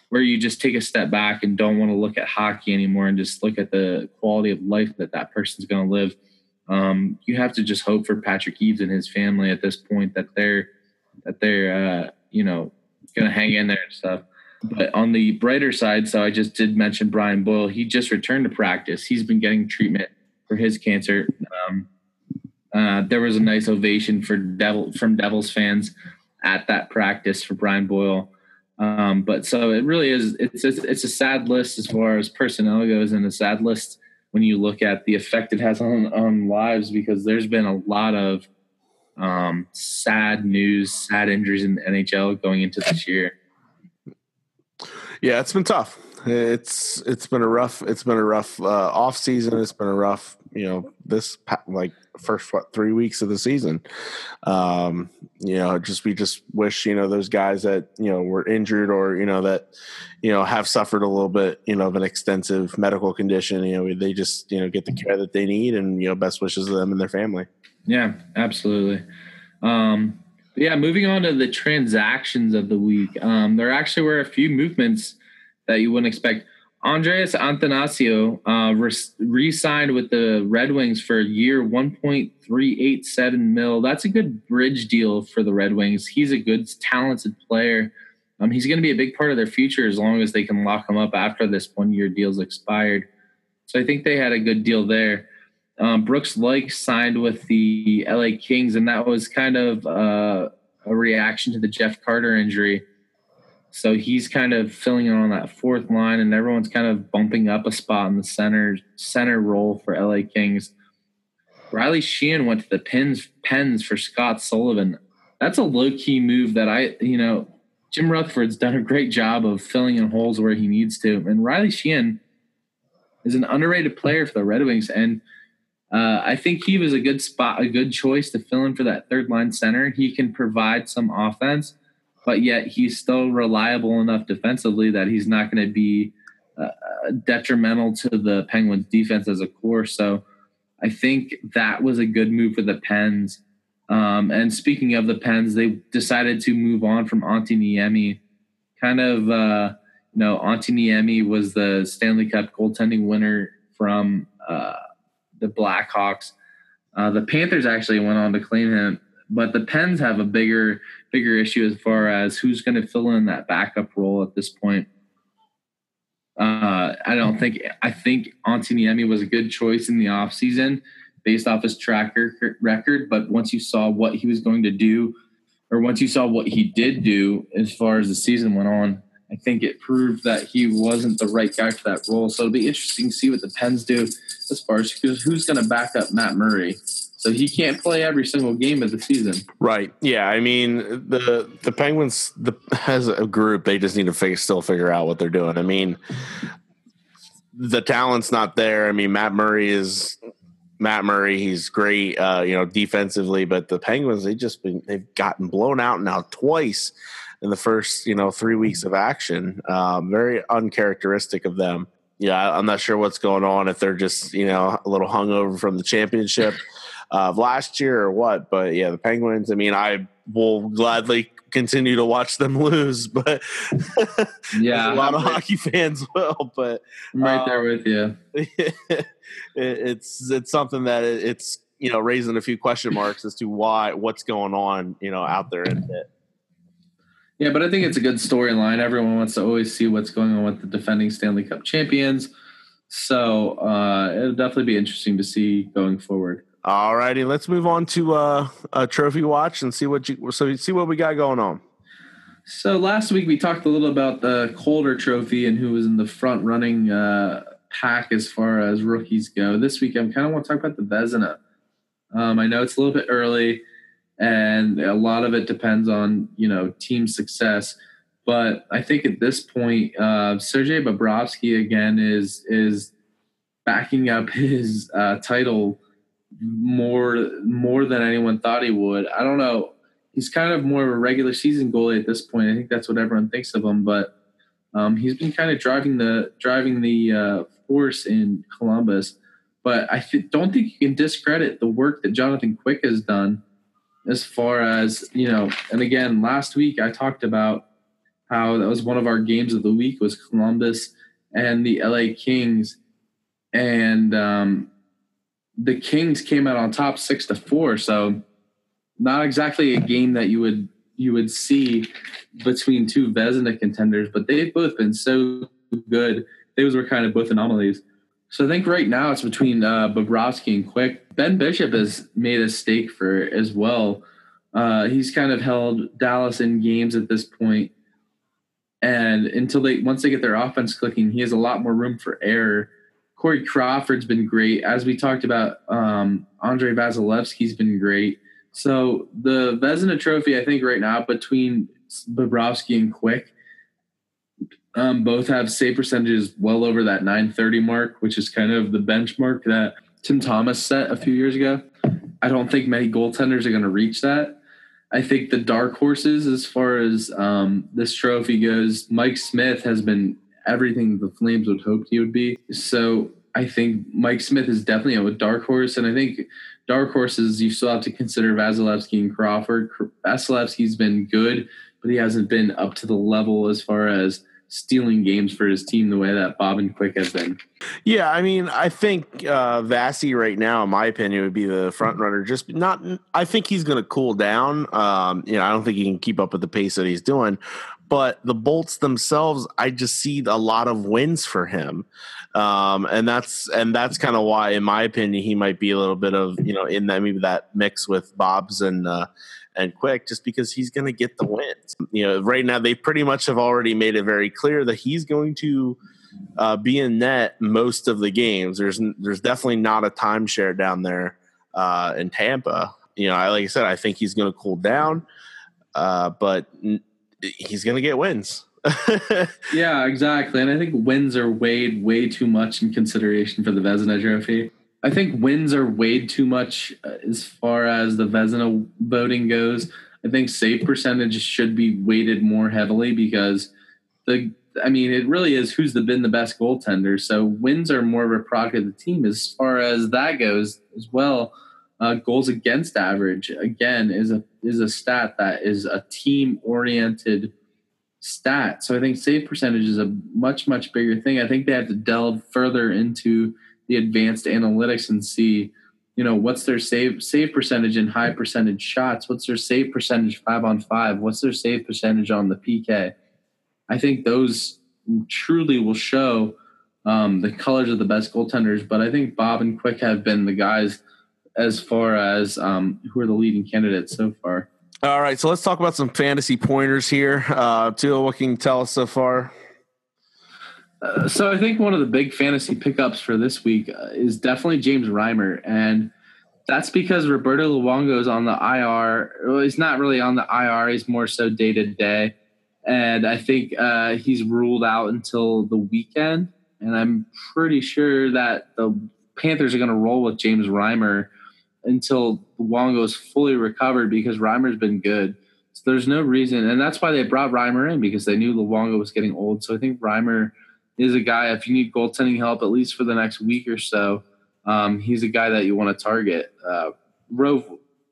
where you just take a step back and don't want to look at hockey anymore and just look at the quality of life that that person's going to live. Um, you have to just hope for Patrick Eaves and his family at this point that they're that they're uh, you know going to hang in there and stuff. But on the brighter side, so I just did mention Brian Boyle. He just returned to practice. He's been getting treatment for his cancer. Um, uh, there was a nice ovation for Devil from Devils fans at that practice for Brian Boyle. Um, but so it really is. It's it's it's a sad list as far as personnel goes, and a sad list when you look at the effect it has on on lives because there's been a lot of um, sad news, sad injuries in the NHL going into this year.
Yeah, it's been tough. It's it's been a rough it's been a rough uh, off season. It's been a rough you know this like first what three weeks of the season. Um, you know, just we just wish you know those guys that you know were injured or you know that you know have suffered a little bit you know of an extensive medical condition. You know, they just you know get the care that they need and you know best wishes to them and their family.
Yeah, absolutely. Um, yeah, moving on to the transactions of the week. Um, there actually were a few movements that you wouldn't expect. Andreas Athanasiou uh, re signed with the Red Wings for a year, 1.387 mil. That's a good bridge deal for the Red Wings. He's a good, talented player. Um, he's going to be a big part of their future as long as they can lock him up after this one year deal's expired. So I think they had a good deal there. Um, Brooks Laich signed with the LA Kings, and that was kind of uh, a reaction to the Jeff Carter injury. So he's kind of filling in on that fourth line, and everyone's kind of bumping up a spot in the center center role for LA Kings. Riley Sheahan went to the Pens Pens for Scott Sullivan. That's a low key move that I, you know, Jim Rutherford's done a great job of filling in holes where he needs to, and Riley Sheahan is an underrated player for the Red Wings, and uh, I think he was a good spot, a good choice to fill in for that third line center. He can provide some offense but yet he's still reliable enough defensively that he's not going to be uh, detrimental to the Penguins defense as a core. So I think that was a good move for the Pens. Um, and speaking of the Pens, they decided to move on from Antti Niemi. Kind of, uh, you know, Antti Niemi was the Stanley Cup goaltending winner from uh, the Blackhawks. Uh, the Panthers actually went on to claim him, but the Pens have a bigger bigger issue as far as who's going to fill in that backup role at this point. Uh, I don't think I think Antti Niemi was a good choice in the offseason based off his tracker record, but once you saw what he was going to do, or once you saw what he did do as far as the season went on, I think it proved that he wasn't the right guy for that role. So it'll be interesting to see what the Pens do as far as who's going to back up Matt Murray so he can't play every single game of the season.
Right. Yeah. I mean, the the Penguins, the as a group, they just need to figure, still figure out what they're doing. I mean, the talent's not there. I mean, Matt Murray is Matt Murray. He's great, uh, you know, defensively. But the Penguins, they just been they've gotten blown out now twice in the first you know three weeks of action. Um, very uncharacteristic of them. Yeah, I'm not sure what's going on. If they're just you know a little hungover from the championship of last year or what. But yeah, the Penguins. I mean, I will gladly continue to watch them lose, but
yeah,
a lot of hockey fans will. But
I'm right there with you.
it, it's it's something that it, it's you know raising a few question marks as to why what's going on you know out there in it.
Yeah, but I think it's a good storyline. Everyone wants to always see what's going on with the defending Stanley Cup champions. So uh, it'll definitely be interesting to see going forward.
All righty, let's move on to uh, a trophy watch and see what you so see what we got going on.
So last week we talked a little about the Calder Trophy and who was in the front running uh, pack as far as rookies go. This week I'm kind of want to talk about the Vezina. Um, I know it's a little bit early, and a lot of it depends on you know team success. But I think at this point, uh, Sergei Bobrovsky again is is backing up his uh, title more more than anyone thought he would. I don't know. He's kind of more of a regular season goalie at this point. I think that's what everyone thinks of him. But um, he's been kind of driving the driving the uh, force in Columbus. But I th- don't think you can discredit the work that Jonathan Quick has done as far as you know. And again, last week I talked about how that was one of our games of the week was Columbus and the LA Kings, and um, the Kings came out on top six to four. So not exactly a game that you would you would see between two Vezina contenders, but they've both been so good. Those were kind of both anomalies. So I think right now it's between uh, Bobrovsky and Quick. Ben Bishop has made a stake for as well. Uh, he's kind of held Dallas in games at this point, and until they once they get their offense clicking, he has a lot more room for error. Corey Crawford's been great, as we talked about. Um, Andrei Vasilevskiy's been great. So the Vezina Trophy, I think right now between Bobrovsky and Quick, um, both have save percentages well over that 930 mark, which is kind of the benchmark that Tim Thomas set a few years ago. I don't think many goaltenders are going to reach that. I think the dark horses, as far as um, this trophy goes, Mike Smith has been everything the Flames would hope he would be. So I think Mike Smith is definitely a dark horse, and I think dark horses you still have to consider Vasilevskiy and Crawford. Vasilevskiy's been good, but he hasn't been up to the level as far as stealing games for his team the way that Bob and Quick has been.
Yeah, I mean, I think uh, right now, in my opinion, would be the front runner. Just not, I think he's going to cool down. Um, you know, I don't think he can keep up with the pace that he's doing. But the Bolts themselves, I just see a lot of wins for him, um, and that's and that's kind of why, in my opinion, he might be a little bit of you know in that maybe that mix with Bob's and uh, and Quick, just because he's going to get the wins. You know, right now they pretty much have already made it very clear that he's going to uh, be in net most of the games. There's there's definitely not a timeshare down there uh, in Tampa. You know, I, like I said, I think he's going to cool down, uh, but he's going to get wins.
yeah, exactly. And I think wins are weighed way too much in consideration for the Vezina Trophy. I think wins are weighed too much uh, as far as the Vezina voting goes. I think save percentage should be weighted more heavily because the I mean it really is who's the, been the best goaltender. So wins are more of a product of the team as far as that goes as well. Uh, goals against average again is a is a stat that is a team oriented stat. So I think save percentage is a much much bigger thing. I think they have to delve further into the advanced analytics and see, you know, what's their save save percentage in high percentage shots? What's their save percentage five on five? What's their save percentage on the PK? I think those truly will show um, the colors of the best goaltenders. But I think Bob and Quick have been the guys as far as um, who are the leading candidates so far.
All right, so let's talk about some fantasy pointers here. Uh, Teal, what can you tell us so far?
Uh, so I think one of the big fantasy pickups for this week uh, is definitely James Reimer, and that's because Roberto Luongo is on the IR. Well, he's not really on the IR; he's more so day to day, and I think uh, he's ruled out until the weekend. And I'm pretty sure that the Panthers are going to roll with James Reimer until Luongo is fully recovered because Reimer's been good. So there's no reason, and that's why they brought Reimer in because they knew Luongo was getting old. So I think Reimer is a guy if you need goaltending help at least for the next week or so. Um, he's a guy that you want to target. Uh, Rove,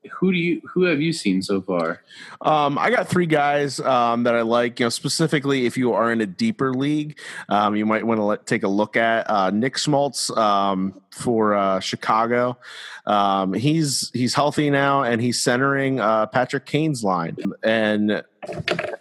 who do you who have you seen so far?
Um, I got three guys um, that I like. You know, specifically if you are in a deeper league, um, you might want to let, take a look at uh, Nick Schmaltz um, for uh, Chicago. Um, he's he's healthy now, and he's centering uh, Patrick Kane's line. And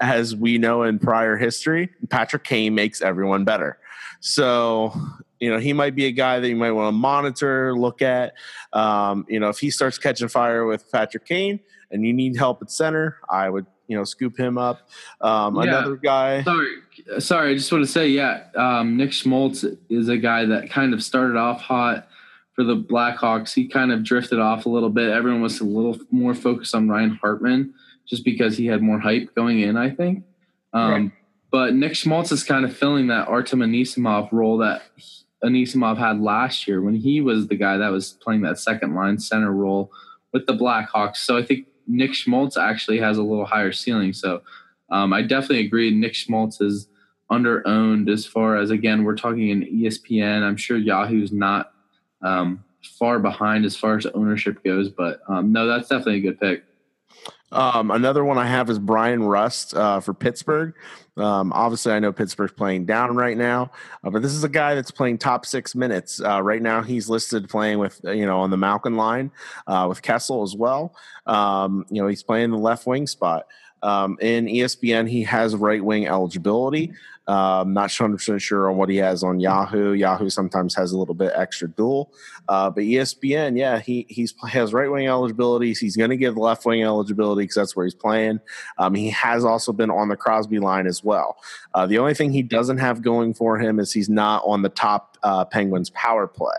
as we know in prior history, Patrick Kane makes everyone better. So you know, he might be a guy that you might want to monitor, look at. Um, you know, if he starts catching fire with Patrick Kane and you need help at center, I would, you know, scoop him up. Um,
Yeah.
Another guy.
Sorry, sorry. I just want to say, yeah, um, Nick Schmaltz is a guy that kind of started off hot for the Blackhawks. He kind of drifted off a little bit. Everyone was a little more focused on Ryan Hartman just because he had more hype going in. I think. Um,
Right.
But Nick Schmaltz is kind of filling that Artem Anisimov role that Anisimov had last year when he was the guy that was playing that second line center role with the Blackhawks. So I think Nick Schmaltz actually has a little higher ceiling. So um, I definitely agree. Nick Schmaltz is under owned as far as again we're talking in ESPN. I'm sure Yahoo's not um, far behind as far as ownership goes, but um, no, that's definitely a good pick.
Um, another one I have is Bryan Rust uh, for Pittsburgh. Um, obviously, I know Pittsburgh's playing down right now, uh, but this is a guy that's playing top six minutes uh, right now. He's listed playing with uh, you know on the Malkin line uh, with Kessel as well. Um, you know he's playing the left wing spot. Um, in ESPN, he has right wing eligibility. Um, not 100% sure on what he has on Yahoo. Yahoo sometimes has a little bit extra dual. Uh, but ESPN, yeah, he he's has right wing eligibility. He's going to give left wing eligibility because that's where he's playing. Um, he has also been on the Crosby line as well. Uh, the only thing he doesn't have going for him is he's not on the top uh, Penguins power play.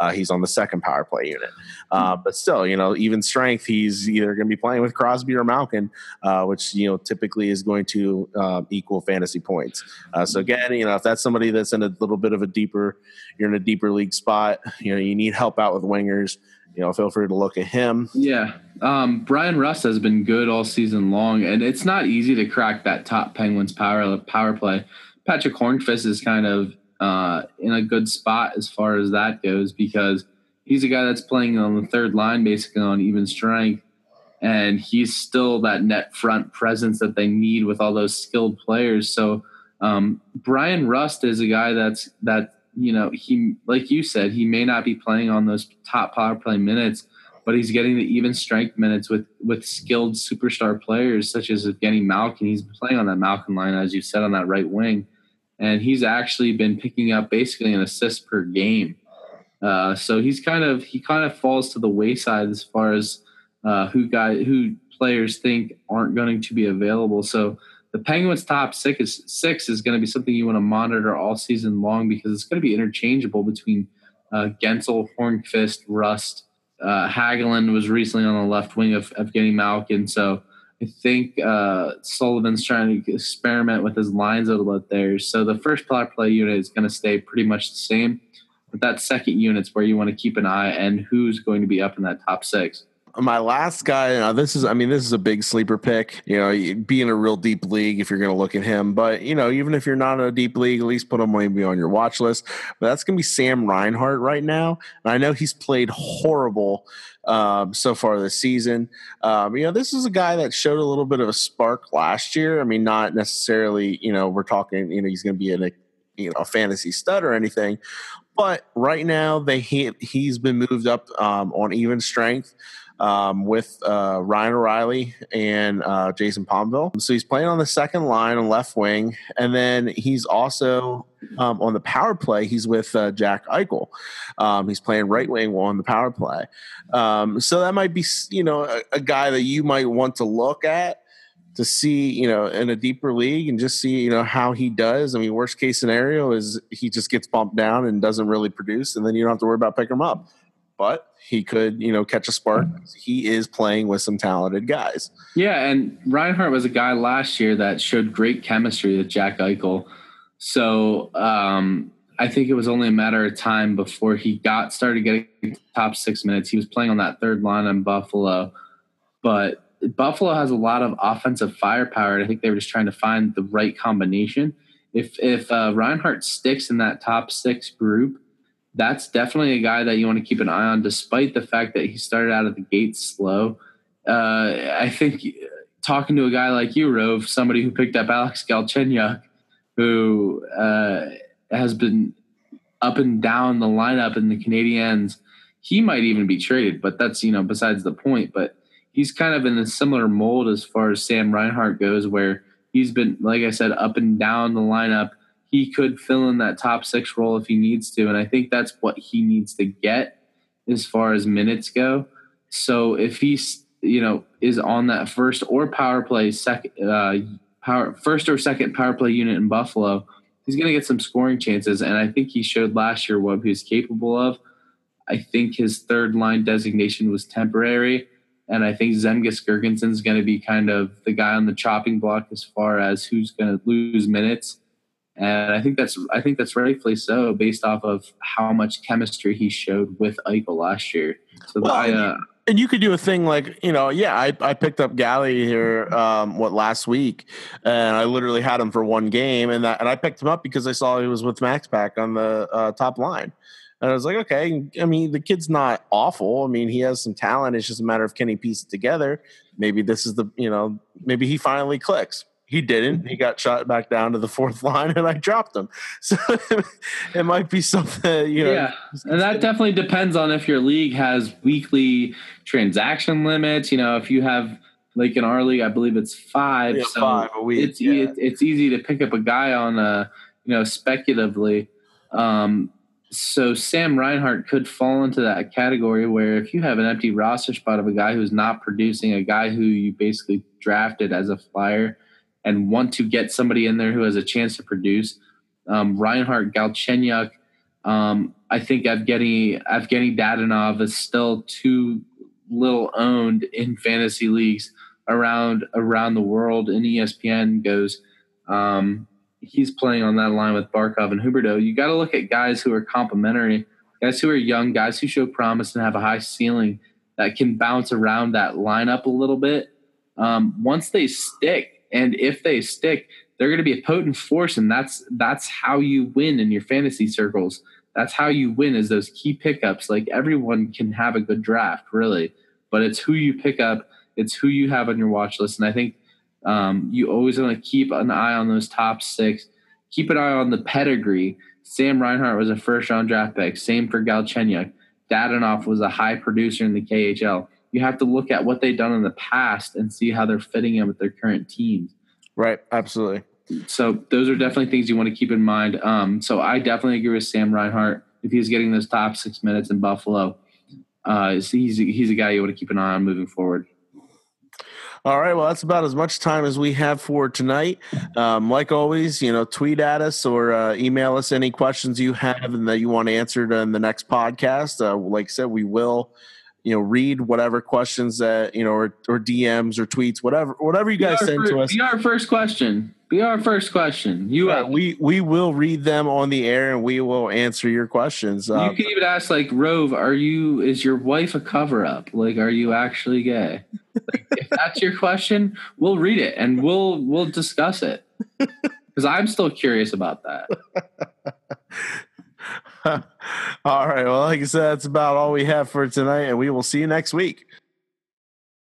Uh, he's on the second power play unit. Uh, but still, you know, even strength, he's either going to be playing with Crosby or Malkin, uh, which you know typically is going to uh, equal fantasy points. Uh, so again, you know, if that's somebody that's in a little bit of a deeper, you're in a deeper league spot, you know, you need help out with wingers. You know, feel free to look at him.
Yeah. Um, Bryan Rust has been good all season long, and it's not easy to crack that top Penguins power power play. Patrick Hornqvist is kind of uh, in a good spot as far as that goes because he's a guy that's playing on the third line, basically on even strength, and he's still that net front presence that they need with all those skilled players. So um, Bryan Rust is a guy that's that you know he like you said he may not be playing on those top power play minutes but he's getting the even strength minutes with with skilled superstar players such as Evgeny Malkin. He's playing on that Malkin line, as you said, on that right wing, and he's actually been picking up basically an assist per game. Uh, so he's kind of he kind of falls to the wayside as far as uh, who guy who players think aren't going to be available. So the Penguins' top six is, six is going to be something you want to monitor all season long because it's going to be interchangeable between uh, Guentzel, Hornqvist, Rust. Uh, Hagelin was recently on the left wing of, getting Malkin, so I think uh, Sullivan's trying to experiment with his lines a little bit there. So the first power play unit is going to stay pretty much the same, but that second unit's where you want to keep an eye and who's going to be up in that top six.
My last guy, now this is, I mean, this is a big sleeper pick. You know, you be in a real deep league if you're going to look at him. But, you know, even if you're not in a deep league, at least put him maybe on your watch list. But that's going to be Sam Reinhart right now. And I know he's played horrible um, so far this season. Um, you know, this is a guy that showed a little bit of a spark last year. I mean, not necessarily, you know, we're talking, you know, he's going to be in a, you know, a fantasy stud or anything. But right now, they he, he's been moved up um, on even strength um, with uh, Ryan O'Reilly and uh, Jason Pominville. So he's playing on the second line on left wing, and then he's also um, on the power play. He's with uh, Jack Eichel. Um, he's playing right wing on the power play. Um, so that might be you know a, a guy that you might want to look at to see, you know, in a deeper league and just see, you know, how he does. I mean, worst case scenario is he just gets bumped down and doesn't really produce, and then you don't have to worry about picking him up. But he could, you know, catch a spark. He is playing with some talented guys.
Yeah, and Reinhart was a guy last year that showed great chemistry with Jack Eichel. So um, I think it was only a matter of time before he got started getting top six minutes. He was playing on that third line in Buffalo, but Buffalo has a lot of offensive firepower. And I think they were just trying to find the right combination. If if uh, Reinhart sticks in that top six group, that's definitely a guy that you want to keep an eye on, despite the fact that he started out of the gate slow. uh, I think talking to a guy like you, Rove, somebody who picked up Alex Galchenyuk, who uh, has been up and down the lineup in the Canadiens, he might even be traded. But that's you know besides the point. But he's kind of in a similar mold as far as Sam Reinhart goes, where he's been, like I said, up and down the lineup. He could fill in that top six role if he needs to, and I think that's what he needs to get as far as minutes go. So if he's you know is on that first or power play second uh, power first or second power play unit in Buffalo, he's going to get some scoring chances, and I think he showed last year what he was capable of. I think his third line designation was temporary and I think Zemgus Girgensons is going to be kind of the guy on the chopping block as far as who's going to lose minutes. And I think that's I think that's rightfully so, based off of how much chemistry he showed with Eichel last year. So well, I, uh,
and you could do a thing like you know, yeah, I, I picked up Galley here um, what last week, and I literally had him for one game, and that and I picked him up because I saw he was with Max Pack on the uh, top line. And I was like, okay. I mean, the kid's not awful. I mean, he has some talent. It's just a matter of can he piece it together. Maybe this is the, you know, maybe he finally clicks. He didn't. He got shot back down to the fourth line, and I dropped him. So it might be something, you know.
Yeah, and that definitely depends on if your league has weekly transaction limits. You know, if you have like in our league, I believe it's five.
Yeah, so five a week.
It's yeah. it's easy to pick up a guy on a you know speculatively. Um, so Sam Reinhart could fall into that category where if you have an empty roster spot of a guy who's not producing, a guy who you basically drafted as a flyer, and want to get somebody in there who has a chance to produce, um, Reinhart, Galchenyuk, um, I think Evgeny Evgeny Dadonov is still too little owned in fantasy leagues around around the world. And ESPN goes. Um, he's playing on that line with Barkov and Huberdeau. You got to look at guys who are complementary, guys who are young, guys who show promise and have a high ceiling that can bounce around that lineup a little bit. Um, once they stick, and if they stick, they're going to be a potent force, and that's that's how you win in your fantasy circles. That's how you win is those key pickups. Like everyone can have a good draft, really, but it's who you pick up, it's who you have on your watch list, and I think um, you always want to keep an eye on those top six. Keep an eye on the pedigree. Sam Reinhart was a first round draft pick. Same for Galchenyuk. Dadonov was a high producer in the KHL. You have to look at what they've done in the past and see how they're fitting in with their current teams.
Right. Absolutely.
So those are definitely things you want to keep in mind. Um, so I definitely agree with Sam Reinhart. If he's getting those top six minutes in Buffalo, uh, he's he's a guy you want to keep an eye on moving forward.
All right. Well, that's about as much time as we have for tonight. Um, like always, you know, tweet at us or uh, email us any questions you have and that you want answered in the next podcast. Uh, like I said, we will, you know, read whatever questions that you know, or, or DMs or tweets, whatever, whatever you guys send to us.
Be our first question. Be our first question. You,
uh, we we will read them on the air and we will answer your questions.
You um, can even ask like Rove, are you? Is your wife a cover up? Like, are you actually gay? like, if that's your question, we'll read it and we'll we'll discuss it because I'm still curious about that.
all right. Well, like I said, that's about all we have for tonight, and we will see you next week.